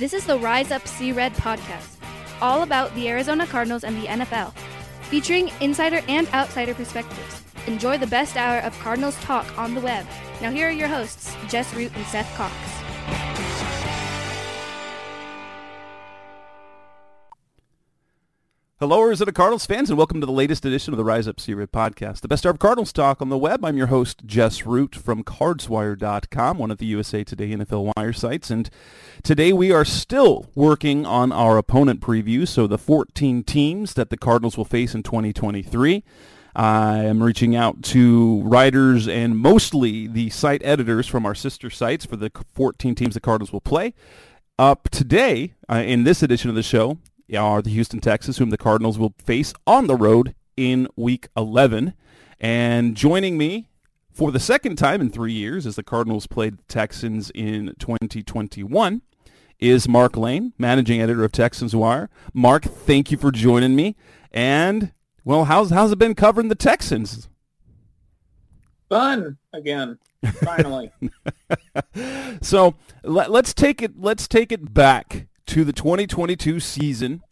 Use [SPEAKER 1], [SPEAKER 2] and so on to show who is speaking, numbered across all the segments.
[SPEAKER 1] This is the Rise Up Sea Red podcast, all about the Arizona Cardinals and the NFL, featuring insider and outsider perspectives. Enjoy the best hour of Cardinals talk on the web. Now, here are your hosts, Jess Root and Seth Cox.
[SPEAKER 2] Hello, Arizona Cardinals fans, and welcome to the latest edition of the Rise Up See Red podcast, the best of Cardinals talk on the web. I'm your host, Jess Root from CardsWire.com, one of the USA Today NFL Wire sites, and today we are still working on our opponent preview, so the 14 teams that the Cardinals will face in 2023. I am reaching out to writers and mostly the site editors from our sister sites for the 14 teams the Cardinals will play. Up today, uh, in this edition of the show, are the Houston Texans, whom the Cardinals will face on the road in Week 11. And joining me for the second time in three years, as the Cardinals played the Texans in 2021, is Mark Lane, managing editor of Texans Wire. Mark, thank you for joining me. And well, how's how's it been covering the Texans?
[SPEAKER 3] fun again finally
[SPEAKER 2] So let, let's take it let's take it back to the 2022 season,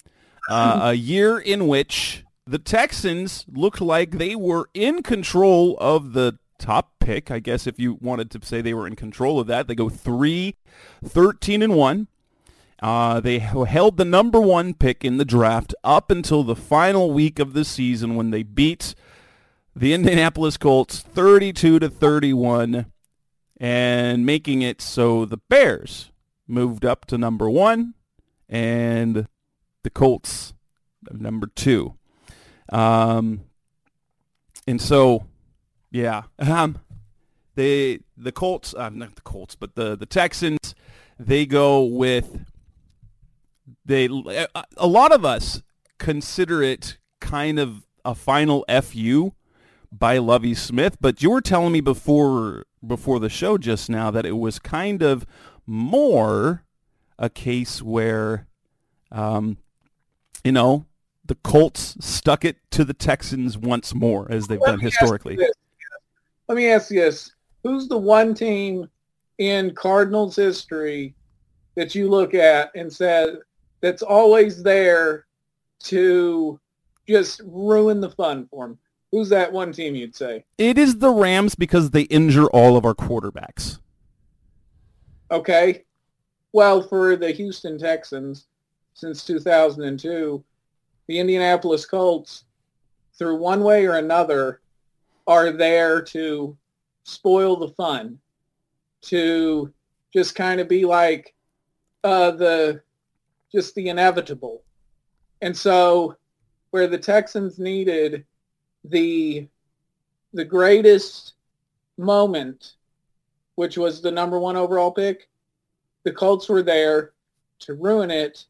[SPEAKER 2] uh, a year in which the Texans looked like they were in control of the top pick. I guess if you wanted to say they were in control of that, they go 3 13 and 1. Uh, they held the number one pick in the draft up until the final week of the season when they beat the Indianapolis Colts 32 to 31 and making it so the Bears moved up to number one and the Colts number two. Um, and so, yeah, um, they the Colts, uh, not the Colts, but the the Texans, they go with they. A a lot of us consider it kind of a final fu by Lovie Smith, but you were telling me before before the show just now that it was kind of more a case where, um, you know, the Colts stuck it to the Texans once more as they've
[SPEAKER 3] Let
[SPEAKER 2] done historically.
[SPEAKER 3] let me ask you this who's the one team in cardinals history that you look at and said that's always there to just ruin the fun for them who's that one team you'd say
[SPEAKER 2] It is the Rams because they injure all of our quarterbacks.
[SPEAKER 3] Okay. Well, for the Houston Texans, since 2002, the Indianapolis Colts, through one way or another, are there to spoil the fun, to just kind of be like uh, the just the inevitable. And so, where the Texans needed the the greatest moment which was the number one overall pick, the Colts were there to ruin it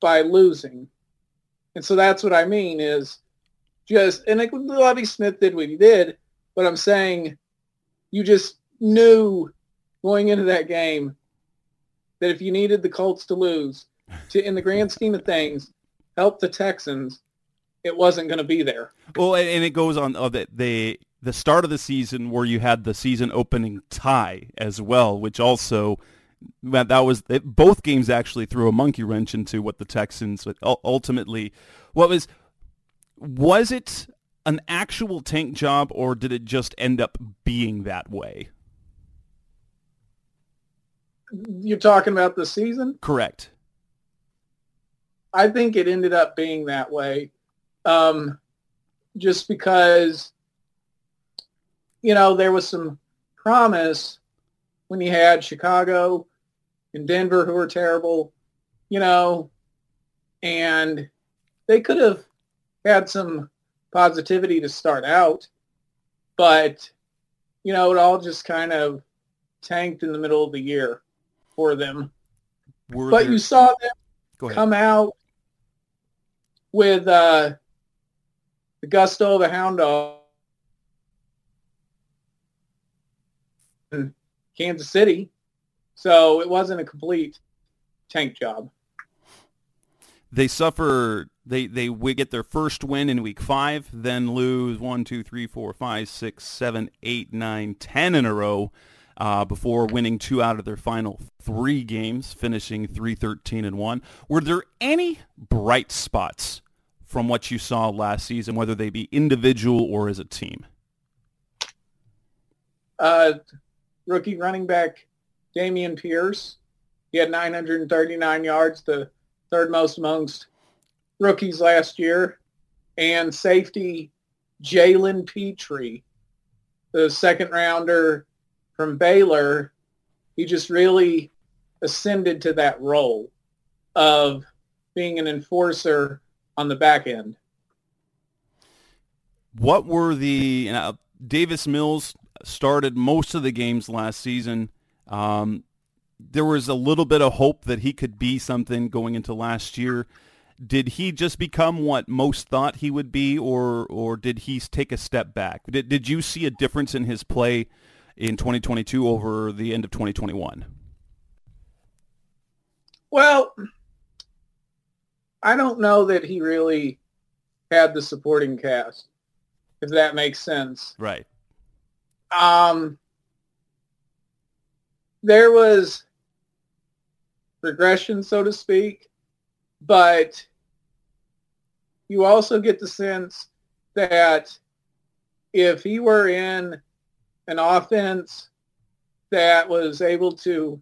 [SPEAKER 3] by losing. And so that's what I mean is just, and like Smith did what he did, but I'm saying you just knew going into that game that if you needed the Colts to lose, to in the grand scheme of things, help the Texans, it wasn't going to be there.
[SPEAKER 2] Well, and, it goes on oh, the, the the start of the season where you had the season opening tie as well, which also that that was it, both games actually threw a monkey wrench into what the Texans ultimately what was was it an actual tank job or did it just end up being that way?
[SPEAKER 3] You're talking about the season?
[SPEAKER 2] Correct.
[SPEAKER 3] I think it ended up being that way, um, just because you know there was some promise when you had Chicago and Denver who were terrible. You know, and they could have had some positivity to start out, but you know, it all just kind of tanked in the middle of the year for them.
[SPEAKER 2] Were
[SPEAKER 3] But
[SPEAKER 2] there-
[SPEAKER 3] you saw them come out with uh, the gusto of a hound dog Kansas City. So it wasn't a complete tank job.
[SPEAKER 2] they suffer they they get their first win in week five then lose one two three four five six seven eight nine ten in a row uh, before winning two out of their final three games finishing 313 and 1 were there any bright spots from what you saw last season whether they be individual or as a team
[SPEAKER 3] Uh, rookie running back Dameon Pierce. He had 939 yards, the third most amongst rookies last year. And safety Jalen Pitre, the second rounder from Baylor. He just really ascended to that role of being an enforcer on the back end.
[SPEAKER 2] What were the and, uh, Davis Mills started most of the games last season. Um, there was a little bit of hope that he could be something going into last year. Did he just become what most thought he would be, or or did he take a step back? Did did you see a difference in his play in 2022 over the end of 2021?
[SPEAKER 3] Well, I don't know that he really had the supporting cast, if that makes sense.
[SPEAKER 2] Right.
[SPEAKER 3] Um, there was regression, so to speak, but you also get the sense that if he were in an offense that was able to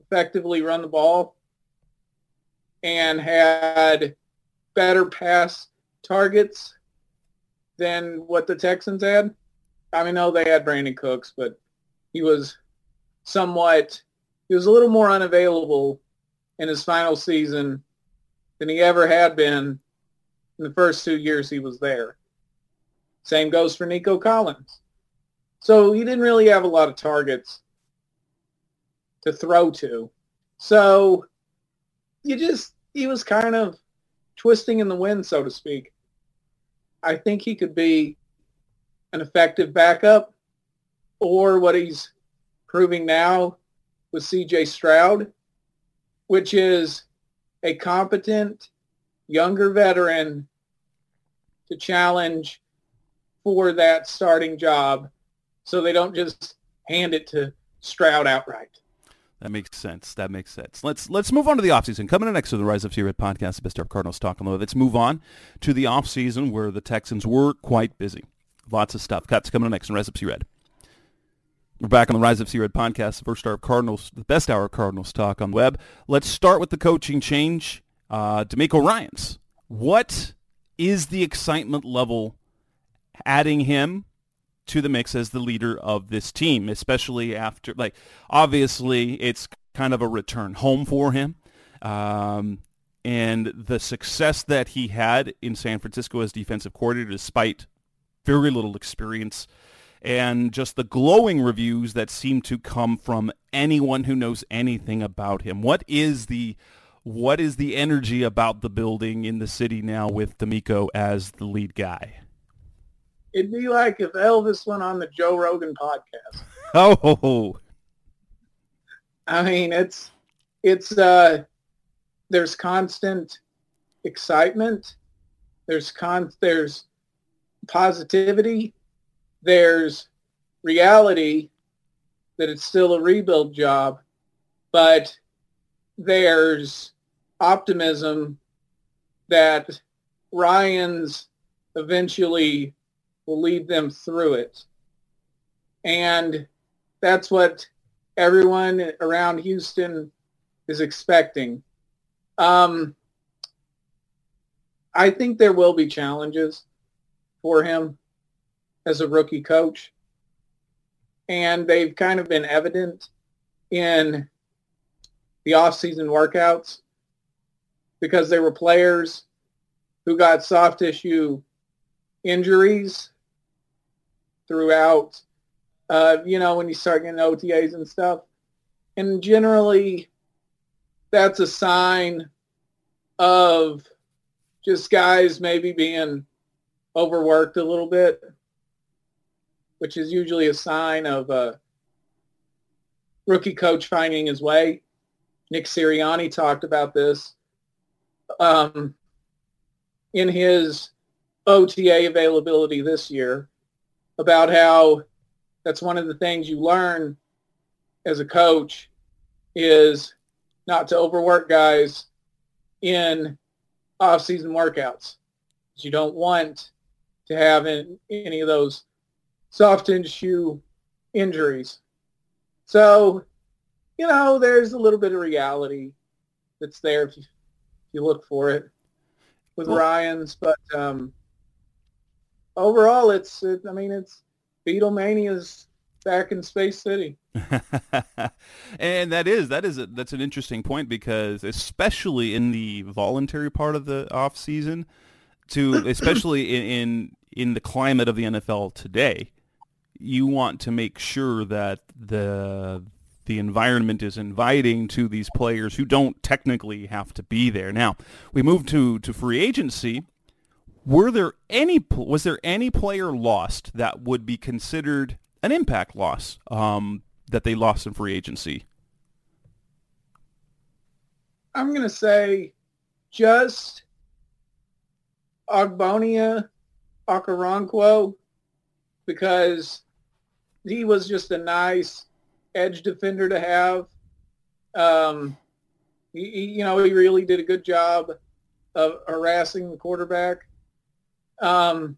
[SPEAKER 3] effectively run the ball and had better pass targets than what the Texans had. I mean, no, they had Brandin Cooks, but he was somewhat, he was a little more unavailable in his final season than he ever had been in the first two years he was there. Same goes for Nico Collins. So he didn't really have a lot of targets to throw to. So you just, he was kind of twisting in the wind, so to speak. I think he could be an effective backup or what he's proving now with CJ Stroud, which is a competent younger veteran to challenge for that starting job so they don't just hand it to Stroud outright.
[SPEAKER 2] That makes sense. That makes sense. Let's let's move on to the offseason. Coming in next to the Rise of Sea Red podcast, the best of Cardinals talk on the. Let's move on to the offseason where the Texans were quite busy. Lots of stuff. Cuts coming in next on Rise of Red. We're back on the Rise of Sea Red podcast, the first hour of Cardinals, the best hour of Cardinals talk on the web. Let's start with the coaching change. Uh, DeMeco Ryans. What is the excitement level adding him to the mix as the leader of this team, especially after, like, obviously it's kind of a return home for him. Um, and the success that he had in San Francisco as defensive coordinator, despite very little experience, and just the glowing reviews that seem to come from anyone who knows anything about him. What is the what is the energy about the building in the city now with DeMeco as the lead guy?
[SPEAKER 3] It'd be like if Elvis went on the Joe Rogan podcast.
[SPEAKER 2] Oh,
[SPEAKER 3] I mean, it's it's uh there's constant excitement. There's con there's positivity. There's reality that it's still a rebuild job, but there's optimism that Ryans eventually will lead them through it. And that's what everyone around Houston is expecting. Um, I think there will be challenges for him as a rookie coach. And they've kind of been evident in the off-season workouts. because there were players who got soft tissue injuries throughout, uh, you know, when you start getting OTAs and stuff. And generally, that's a sign of just guys maybe being overworked a little bit, which is usually a sign of a rookie coach finding his way. Nick Sirianni talked about this um, in his OTA availability this year about how that's one of the things you learn as a coach is not to overwork guys in off-season workouts. You don't want to have any of those soft tissue injuries. So, you know, there's a little bit of reality that's there if you, if you look for it with well, Ryans, but um, overall, it's it, I mean, it's Beatlemania's back in Space City.
[SPEAKER 2] and that is that is a, that's an interesting point because especially in the voluntary part of the off season, to especially in, in in the climate of the NFL today, you want to make sure that the the environment is inviting to these players who don't technically have to be there. Now, we move to to free agency. Were there any was there any player lost that would be considered an impact loss um, that they lost in free agency?
[SPEAKER 3] I'm going to say just Ogbonnia, Okoronkwo because he was just a nice edge defender to have. Um, he, he, you know, he really did a good job of harassing the quarterback. Um,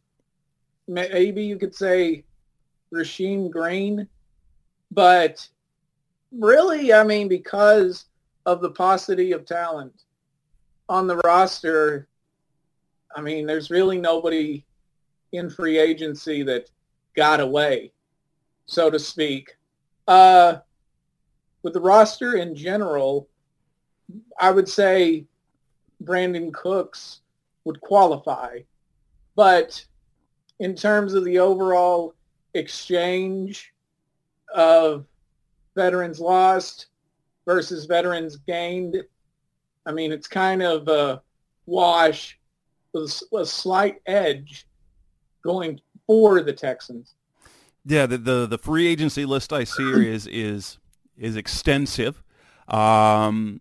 [SPEAKER 3] maybe you could say Rasheem Green, but really, I mean, because of the paucity of talent on the roster, I mean, there's really nobody in free agency that got away, so to speak. Uh, with the roster in general, I would say Brandin Cooks would qualify. But in terms of the overall exchange of veterans lost versus veterans gained, I mean, it's kind of a wash with a slight edge going for the Texans.
[SPEAKER 2] Yeah, the, the, the free agency list I see here is is is extensive. Um,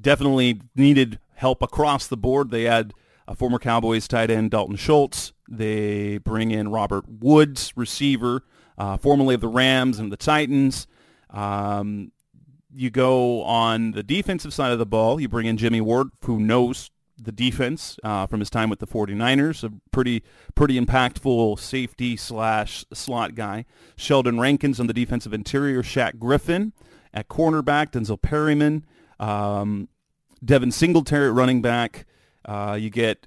[SPEAKER 2] definitely needed help across the board. They had a former Cowboys tight end Dalton Schultz. They bring in Robert Woods, receiver, uh, formerly of the Rams and the Titans. Um, you go on the defensive side of the ball. You bring in Jimmy Ward, who knows the defense uh, from his time with the 49ers, a pretty pretty impactful safety slash slot guy. Sheldon Rankins on the defensive interior, Shaq Griffin at cornerback, Denzel Perryman, um, Devin Singletary at running back. Uh, you get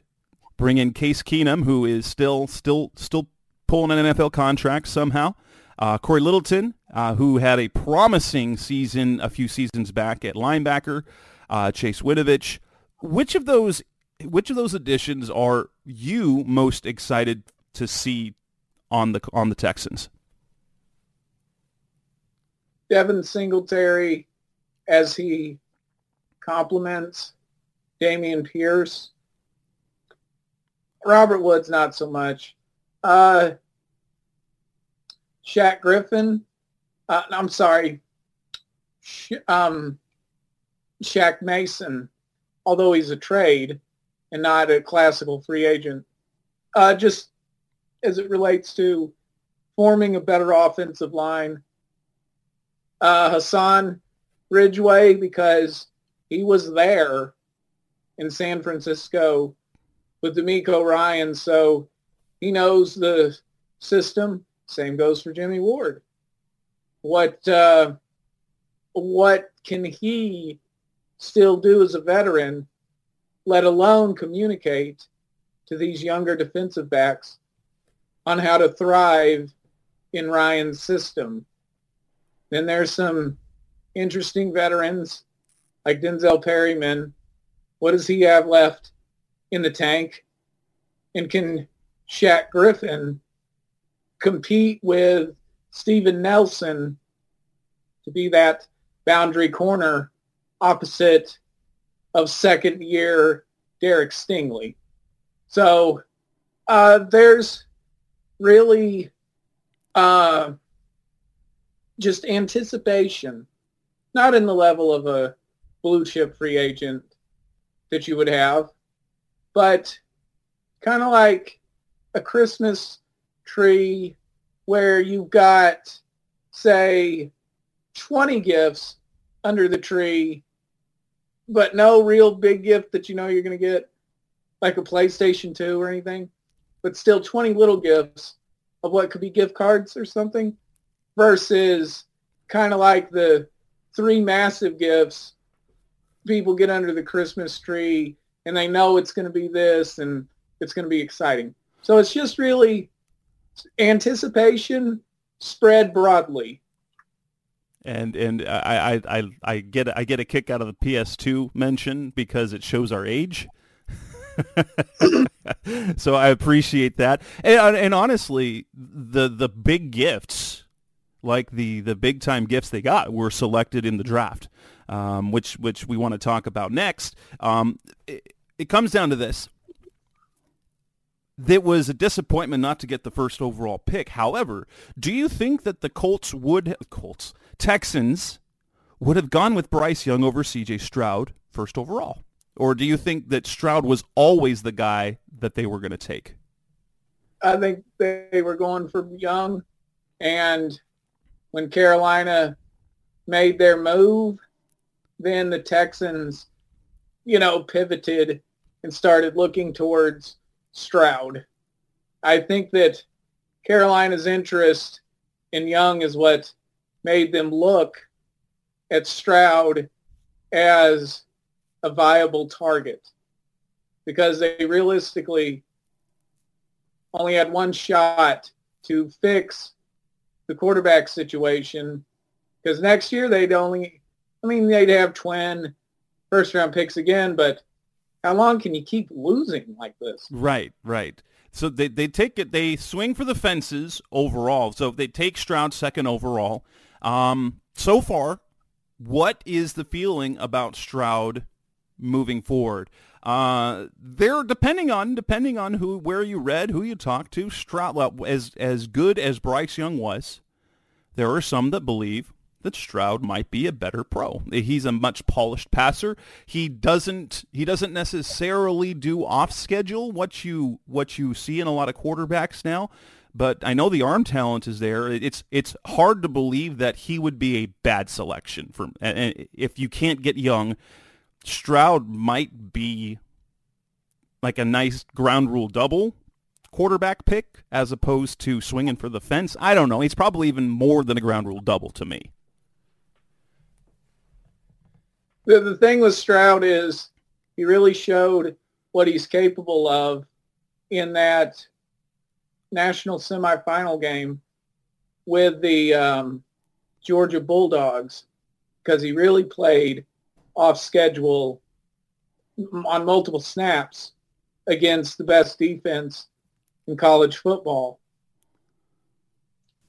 [SPEAKER 2] bring in Case Keenum, who is still still still pulling an NFL contract somehow. Uh, Cory Littleton, uh, who had a promising season a few seasons back at linebacker. Uh, Chase Winovich which of those which of those additions are you most excited to see on the on the Texans?
[SPEAKER 3] Devin Singletary as he complements Dameon Pierce. Robert Woods not so much. Uh, Shaq Griffin. Uh, I'm sorry. Sh- um, Shaq Mason although he's a trade and not a classical free agent, uh, just as it relates to forming a better offensive line. Uh, Hassan Ridgeway, because he was there in San Francisco with DeMeco Ryan, so he knows the system. Same goes for Jimmy Ward. What uh, what can he still do as a veteran, let alone communicate to these younger defensive backs on how to thrive in Ryan's system. Then there's some interesting veterans like Denzel Perryman what does he have left in the tank? And can Shaq Griffin compete with Steven Nelson to be that boundary corner opposite of second year Derek Stingley? So uh, there's really uh, just anticipation, not in the level of a blue chip free agent that you would have, but kind of like a Christmas tree where you've got, say, 20 gifts under the tree, but no real big gift that you know you're going to get, like a PlayStation 2 or anything, but still 20 little gifts of what could be gift cards or something versus kind of like the three massive gifts people get under the Christmas tree and they know it's going to be this and it's going to be exciting. So it's just really anticipation spread broadly.
[SPEAKER 2] And and I, I, I, I get I get a kick out of the PS2 mention because it shows our age. so I appreciate that. And, and honestly, the the big gifts, like the the big time gifts they got, were selected in the draft, um, which which we want to talk about next. Um, it, it comes down to this it was a disappointment not to get the first overall pick. However, do you think that the Colts would Colts Texans would have gone with Bryce Young over C.J. Stroud first overall, or do you think that Stroud was always the guy that they were going to take?
[SPEAKER 3] I think they were going for Young, and when Carolina made their move, then the Texans, you know, pivoted and started looking towards Stroud. I think that Carolina's interest in Young is what made them look at Stroud as a viable target because they realistically only had one shot to fix the quarterback situation because next year they'd only, I mean, they'd have twin first round picks again, but how long can you keep losing like this?
[SPEAKER 2] Right, right. So they, they take it, they swing for the fences overall. So they take Stroud second overall. Um, so far, what is the feeling about Stroud moving forward? Uh, they're depending on depending on who where you read, who you talked to. Stroud, well, as as good as Bryce Young was, there are some that believe that Stroud might be a better pro. He's a much polished passer. He doesn't he doesn't necessarily do off schedule what you what you see in a lot of quarterbacks now. But I know the arm talent is there. It's it's hard to believe that he would be a bad selection for if you can't get young. Stroud might be like a nice ground rule double quarterback pick as opposed to swinging for the fence. I don't know. He's probably even more than a ground rule double to me
[SPEAKER 3] the, the thing with Stroud is he really showed what he's capable of in that national semifinal game with the um, Georgia Bulldogs because he really played off schedule on multiple snaps against the best defense in college football.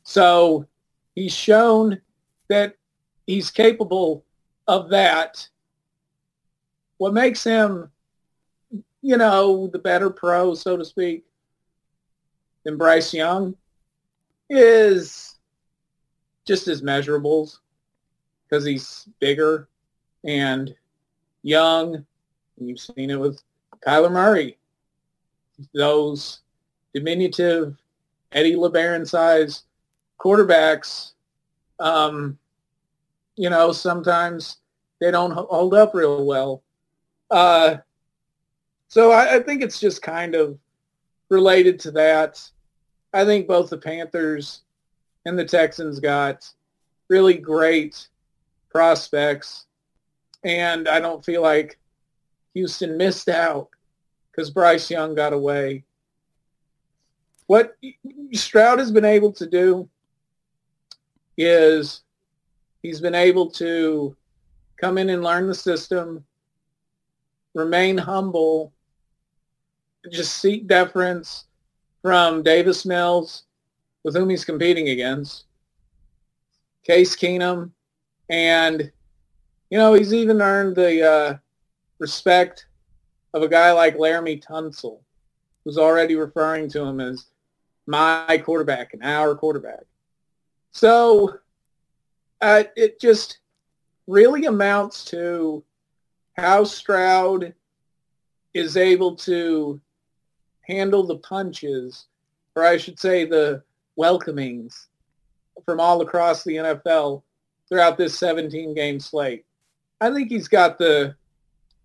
[SPEAKER 3] So he's shown that he's capable of that, what makes him, you know, the better pro, so to speak, than Bryce Young is just his measurables because he's bigger and young. You've seen it with Kyler Murray. Those diminutive Eddie LeBaron size quarterbacks um, you know, sometimes they don't hold up real well. Uh, so I, I think it's just kind of related to that. I think both the Panthers and the Texans got really great prospects, and I don't feel like Houston missed out because Bryce Young got away. What Stroud has been able to do is He's been able to come in and learn the system, remain humble, just seek deference from Davis Mills, with whom he's competing against, Case Keenum, and, you know, he's even earned the uh, respect of a guy like Laremy Tunsil, who's already referring to him as my quarterback and our quarterback. So uh, it just really amounts to how Stroud is able to handle the punches, or I should say the welcomings from all across the NFL throughout this 17 game slate. I think he's got the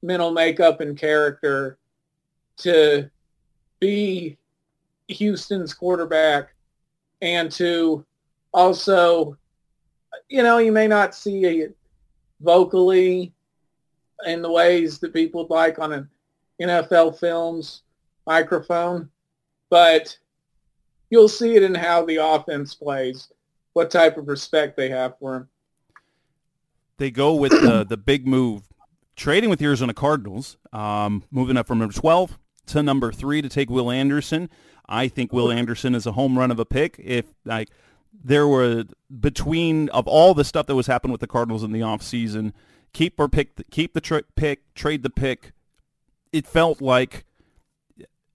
[SPEAKER 3] mental makeup and character to be Houston's quarterback and to also, you know, you may not see it vocally in the ways that people would like on NFL films microphone, but you'll see it in how the offense plays, what type of respect they have for him.
[SPEAKER 2] They go with the, the big move, trading with the Arizona Cardinals, um, moving up from number 12 to number 3 to take Will Anderson. I think Will Anderson is a home run of a pick. If like there were between of all the stuff that was happening with the Cardinals in the offseason, keep or pick, the, keep the tra- pick, trade the pick. It felt like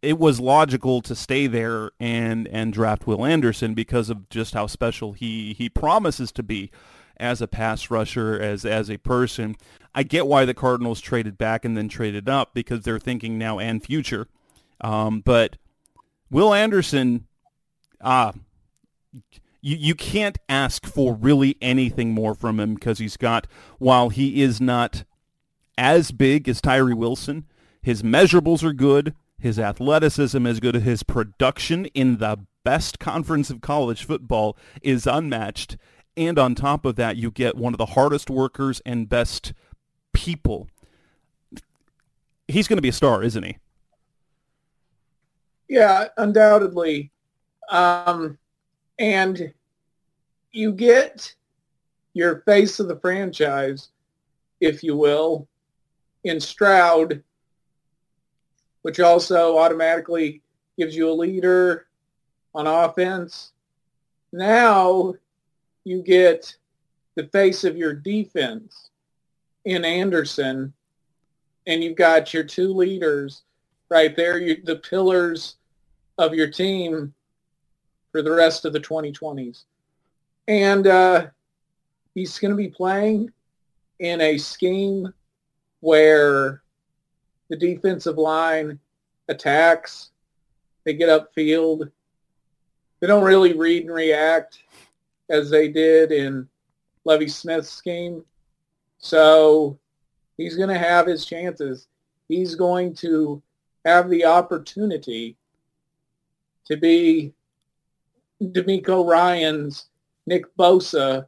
[SPEAKER 2] it was logical to stay there and and draft Will Anderson because of just how special he he promises to be as a pass rusher, as as a person. I get why the Cardinals traded back and then traded up because they're thinking now and future. Um, but Will Anderson, ah, you, you can't ask for really anything more from him because he's got, while he is not as big as Tyree Wilson, his measurables are good, his athleticism is good, as his production in the best conference of college football is unmatched. And on top of that, you get one of the hardest workers and best people. He's going to be a star, isn't he?
[SPEAKER 3] Yeah, undoubtedly. Um, and you get your face of the franchise, if you will, in Stroud, which also automatically gives you a leader on offense. Now you get the face of your defense in Anderson, and you've got your two leaders right there, you, the pillars of your team for the rest of the 2020s. And uh, he's going to be playing in a scheme where the defensive line attacks, they get upfield, they don't really read and react as they did in Lovie Smith's scheme. So he's going to have his chances. He's going to have the opportunity to be DeMeco Ryans Nick Bosa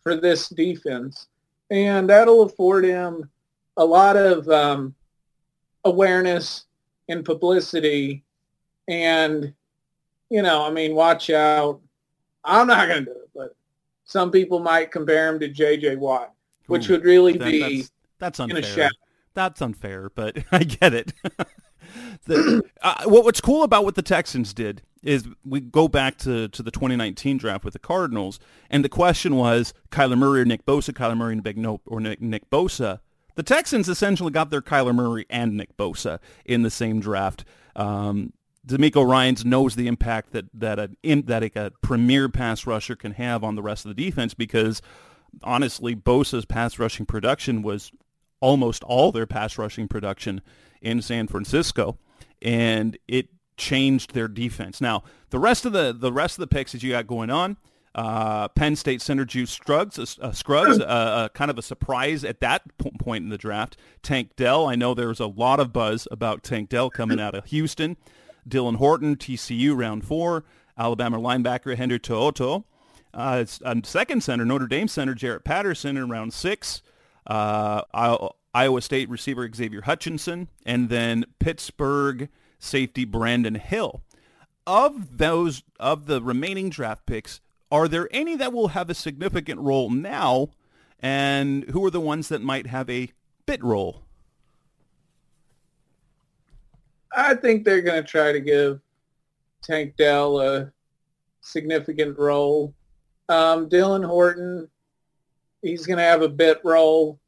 [SPEAKER 3] for this defense. And that'll afford him a lot of um, awareness and publicity. And, you know, I mean, watch out. I'm not going to do it, but some people might compare him to J.J. Watt, which Ooh, would really that, be
[SPEAKER 2] that's, that's unfair. That's unfair, but I get it. the, uh, what, what's cool about what the Texans did is we go back to, to the 2019 draft with the Cardinals, and the question was Kyler Murray or Nick Bosa, Kyler Murray and Big Nope or Nick, Nick Bosa. The Texans essentially got their Kyler Murray and Nick Bosa in the same draft. Um, DeMeco Ryans knows the impact that that a that a, a premier pass rusher can have on the rest of the defense because honestly, Bosa's pass rushing production was almost all their pass rushing production in San Francisco, and it changed their defense. Now, the rest of the the rest of the picks that you got going on, uh, Penn State center Juice Scruggs, uh, uh Scruggs, uh, uh, kind of a surprise at that point in the draft. Tank Dell, I know there was a lot of buzz about Tank Dell coming out of Houston. Dylan Horton, TCU, round four. Alabama linebacker. Uh, it's um, second center, Notre Dame center Jarrett Patterson in round six. Uh, Iowa State receiver Xavier Hutchinson, and then Pittsburgh safety Brandon Hill. Of those, of the remaining draft picks, are there any that will have a significant role now, and who are the ones that might have a bit role?
[SPEAKER 3] I think they're going to try to give Tank Dell a significant role. Um, Dylan Horton, he's going to have a bit role,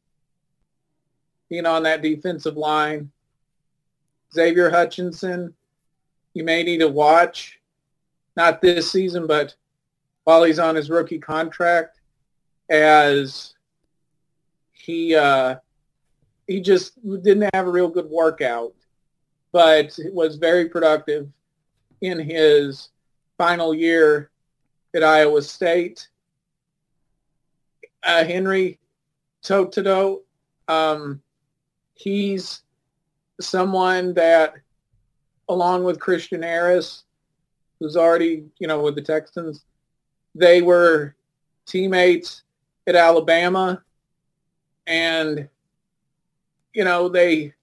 [SPEAKER 3] you know, on that defensive line. Xavier Hutchinson, you may need to watch, not this season, but while he's on his rookie contract, as he uh, he just didn't have a real good workout, but was very productive in his final year at Iowa State. Uh, Henry To'oTo'o, um, he's someone that, along with Christian Harris, who's already, you know, with the Texans, they were teammates at Alabama, and you know they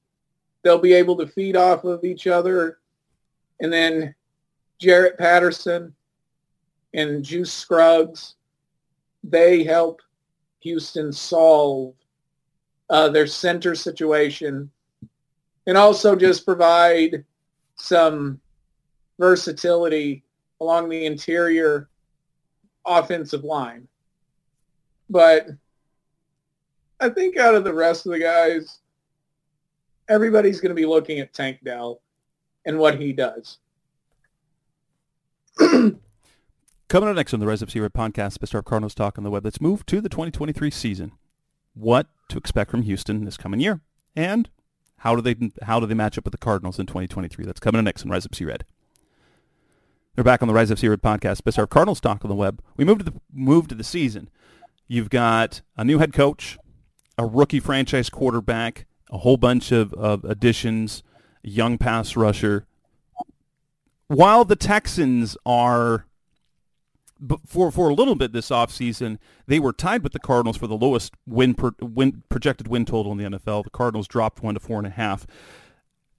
[SPEAKER 3] they'll be able to feed off of each other, and then Jarrett Patterson and Juice Scruggs, they help Houston solve uh, their center situation and also just provide some versatility along the interior offensive line. But I think out of the rest of the guys, everybody's going to be looking at Tank Dell and what he does.
[SPEAKER 2] Coming up next on the Rise Up Red podcast, Best of Cardinals Talk on the web. Let's move to the 2023 season. What to expect from Houston this coming year, and how do they how do they match up with the Cardinals in 2023? That's coming up next on Rise Up Red. They're back on the Rise of Red podcast, Best of Cardinals Talk on the web. We moved to the move to the season. You've got a new head coach, a rookie franchise quarterback, a whole bunch of, of additions, young pass rusher. While the Texans are for for a little bit this offseason, they were tied with the Cardinals for the lowest win, win projected win total in the NFL. The Cardinals dropped one to four and a half.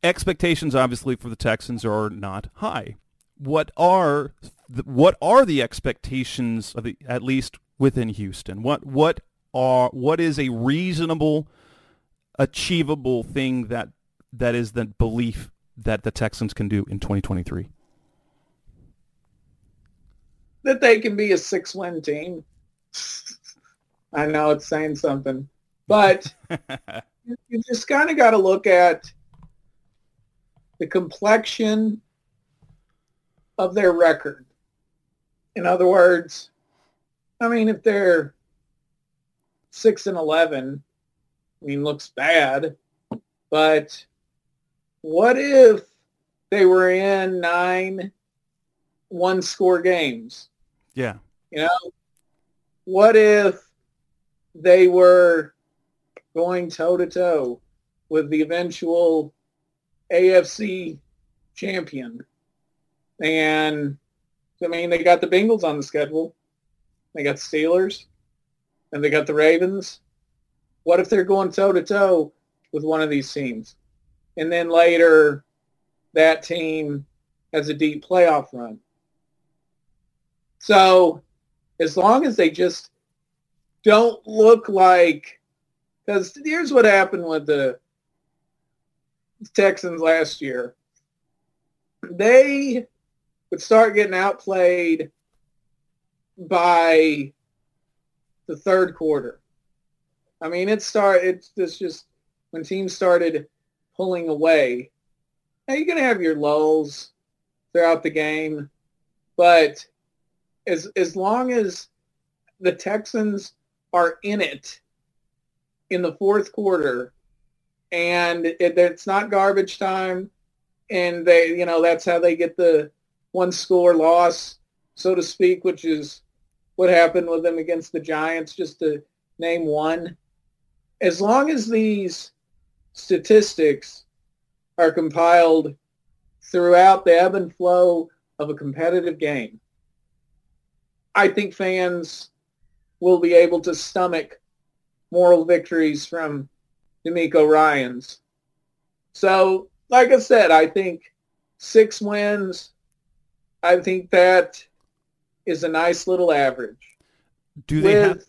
[SPEAKER 2] Expectations, obviously, for the Texans are not high. What are the, what are the expectations of the, at least within Houston? What what are what is a reasonable, achievable thing that that is the belief that the Texans can do in 2023?
[SPEAKER 3] that they can be a six-win team. I know it's saying something, but you just kind of got to look at the complexion of their record. In other words, I mean, if they're six and eleven, I mean, looks bad, but what if they were in nine one-score games?
[SPEAKER 2] Yeah.
[SPEAKER 3] You know, what if they were going toe to toe with the eventual AFC champion? And I mean, they got the Bengals on the schedule. They got Steelers and they got the Ravens. What if they're going toe to toe with one of these teams? And then later that team has a deep playoff run. So as long as they just don't look like, because here's what happened with the Texans last year. They would start getting outplayed by the third quarter. I mean, it start it's just when teams started pulling away. Now you're gonna have your lulls throughout the game, but as as long as the Texans are in it in the fourth quarter and it, it's not garbage time and they you know that's how they get the one score loss so to speak which is what happened with them against the Giants just to name one as long as these statistics are compiled throughout the ebb and flow of a competitive game I think fans will be able to stomach moral victories from DeMeco Ryans. So, like I said, I think six wins, I think that is a nice little average.
[SPEAKER 2] Do they
[SPEAKER 3] with,
[SPEAKER 2] have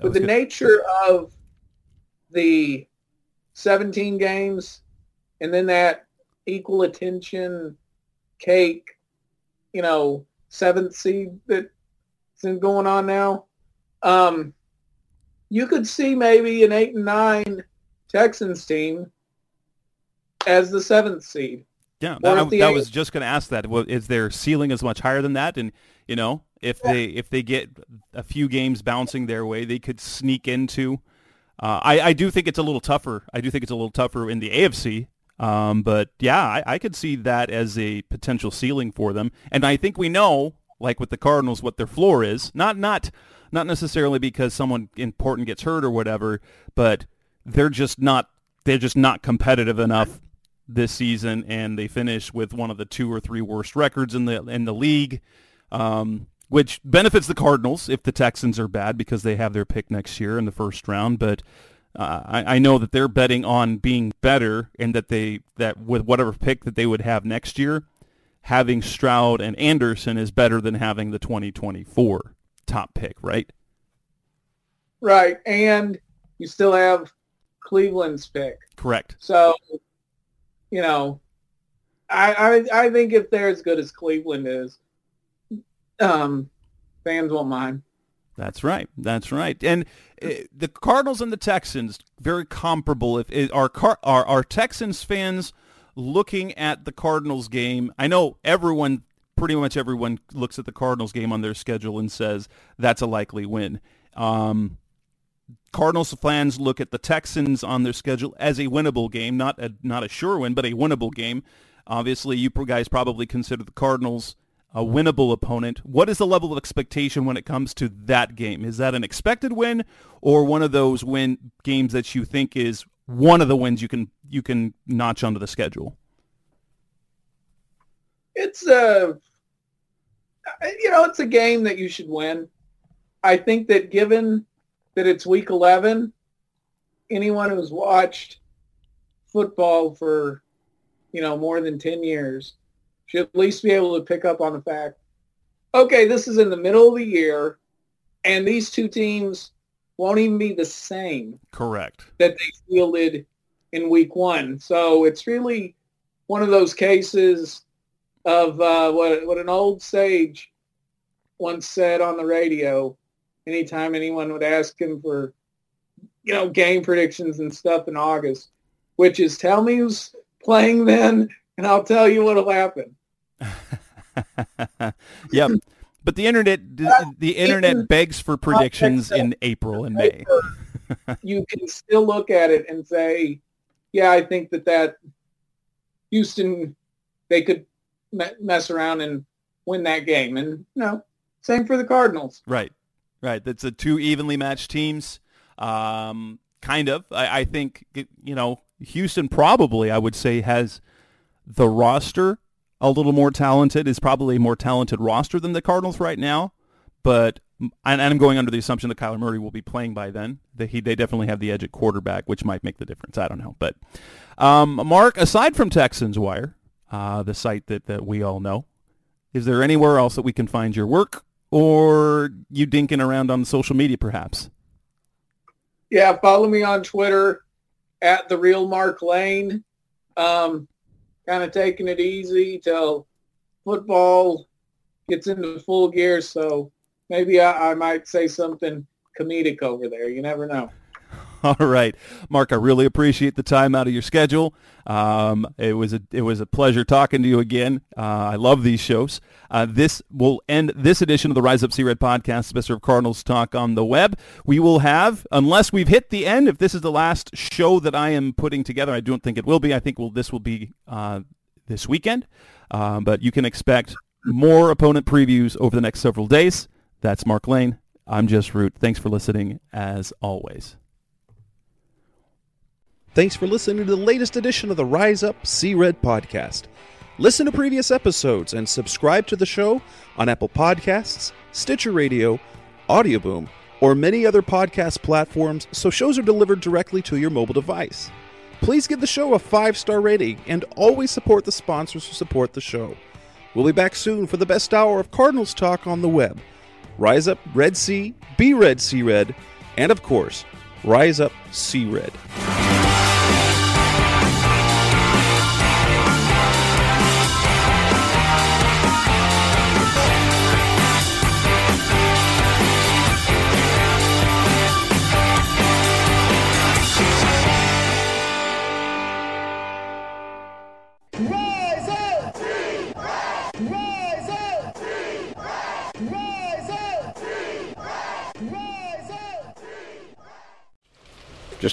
[SPEAKER 3] with the
[SPEAKER 2] good.
[SPEAKER 3] nature of the 17 games and then that equal attention cake, you know, seventh seed that's going on now. Um, you could see maybe an eight and nine Texans team as the seventh seed.
[SPEAKER 2] Yeah,
[SPEAKER 3] Or
[SPEAKER 2] I,
[SPEAKER 3] if the
[SPEAKER 2] I
[SPEAKER 3] A-
[SPEAKER 2] was just going to ask that. Well, is their ceiling as much higher than that? And you know, if they if they get a few games bouncing their way, they could sneak into. Uh, I I do think it's a little tougher. I do think it's a little tougher in the AFC. Um, but yeah, I, I could see that as a potential ceiling for them. And I think we know, like with the Cardinals, what their floor is. Not not not necessarily because someone important gets hurt or whatever, but they're just not they're just not competitive enough this season, and they finish with one of the two or three worst records in the in the league, um, which benefits the Cardinals if the Texans are bad because they have their pick next year in the first round. But uh, I, I know that they're betting on being better, and that they that with whatever pick that they would have next year, having Stroud and Anderson is better than having the 2024 top pick, right?
[SPEAKER 3] Right. And you still have Cleveland's pick.
[SPEAKER 2] Correct.
[SPEAKER 3] So, you know, I, I I think if they're as good as Cleveland is, um, fans won't mind.
[SPEAKER 2] That's right. That's right. And uh, the Cardinals and the Texans very comparable. If are Car- are are Texans fans looking at the Cardinals game? I know everyone, pretty much everyone, looks at the Cardinals game on their schedule and says that's a likely win. Um, Cardinals fans look at the Texans on their schedule as a winnable game, not a not a sure win, but a winnable game. Obviously, you guys probably consider the Cardinals a winnable opponent. What is the level of expectation when it comes to that game? Is that an expected win or one of those win games that you think is one of the wins you can you can notch onto the schedule?
[SPEAKER 3] It's a, you know, it's a game that you should win. I think that given that it's week 11, anyone who's watched football for, you know, more than 10 years should at least be able to pick up on the fact, okay, this is in the middle of the year, and these two teams won't even be the same
[SPEAKER 2] Correct.
[SPEAKER 3] that they fielded in week one. So it's really one of those cases of uh, what, what an old sage once said on the radio. Anytime anyone would ask him for, you know, game predictions and stuff in August, which is tell me who's playing then, and I'll tell you what'll happen.
[SPEAKER 2] yep. But the internet the internet begs for predictions in April and May.
[SPEAKER 3] you can still look at it and say, yeah, I think that that Houston, they could mess around and win that game. And, you know, same for the Cardinals.
[SPEAKER 2] Right, right. That's a two evenly matched teams. Um, kind of. I, I think you know Houston probably I would say has the roster a little more talented. Is probably a more talented roster than the Cardinals right now. But and I'm going under the assumption that Kyler Murray will be playing by then. That he they definitely have the edge at quarterback, which might make the difference. I don't know. But um, Mark, aside from Texans Wire, uh, the site that, that we all know, is there anywhere else that we can find your work or you dinking around on social media perhaps?
[SPEAKER 3] Yeah, follow me on Twitter at the real Mark Lane. Um, kind of taking it easy till football gets into full gear. So maybe I, I might say something comedic over there. You never know.
[SPEAKER 2] All right, Mark. I really appreciate the time out of your schedule. Um, it was a it was a pleasure talking to you again. Uh, I love these shows. Uh, this will end this edition of the Rise Up Sea Red podcast, Mr. of Cardinals talk on the web. We will have, unless we've hit the end, if this is the last show that I am putting together, I don't think it will be. I think will this will be uh, this weekend, uh, but you can expect more opponent previews over the next several days. That's Mark Lane. I'm Jess Root. Thanks for listening, as always.
[SPEAKER 4] Thanks for listening to the latest edition of the Rise Up Sea Red podcast. Listen to previous episodes and subscribe to the show on Apple Podcasts, Stitcher Radio, Audioboom, or many other podcast platforms so shows are delivered directly to your mobile device. Please give the show a five star rating and always support the sponsors who support the show. We'll be back soon for the best hour of Cardinals talk on the web. Rise Up Red Sea, Be Red Sea Red, and of course, Rise Up Sea Red.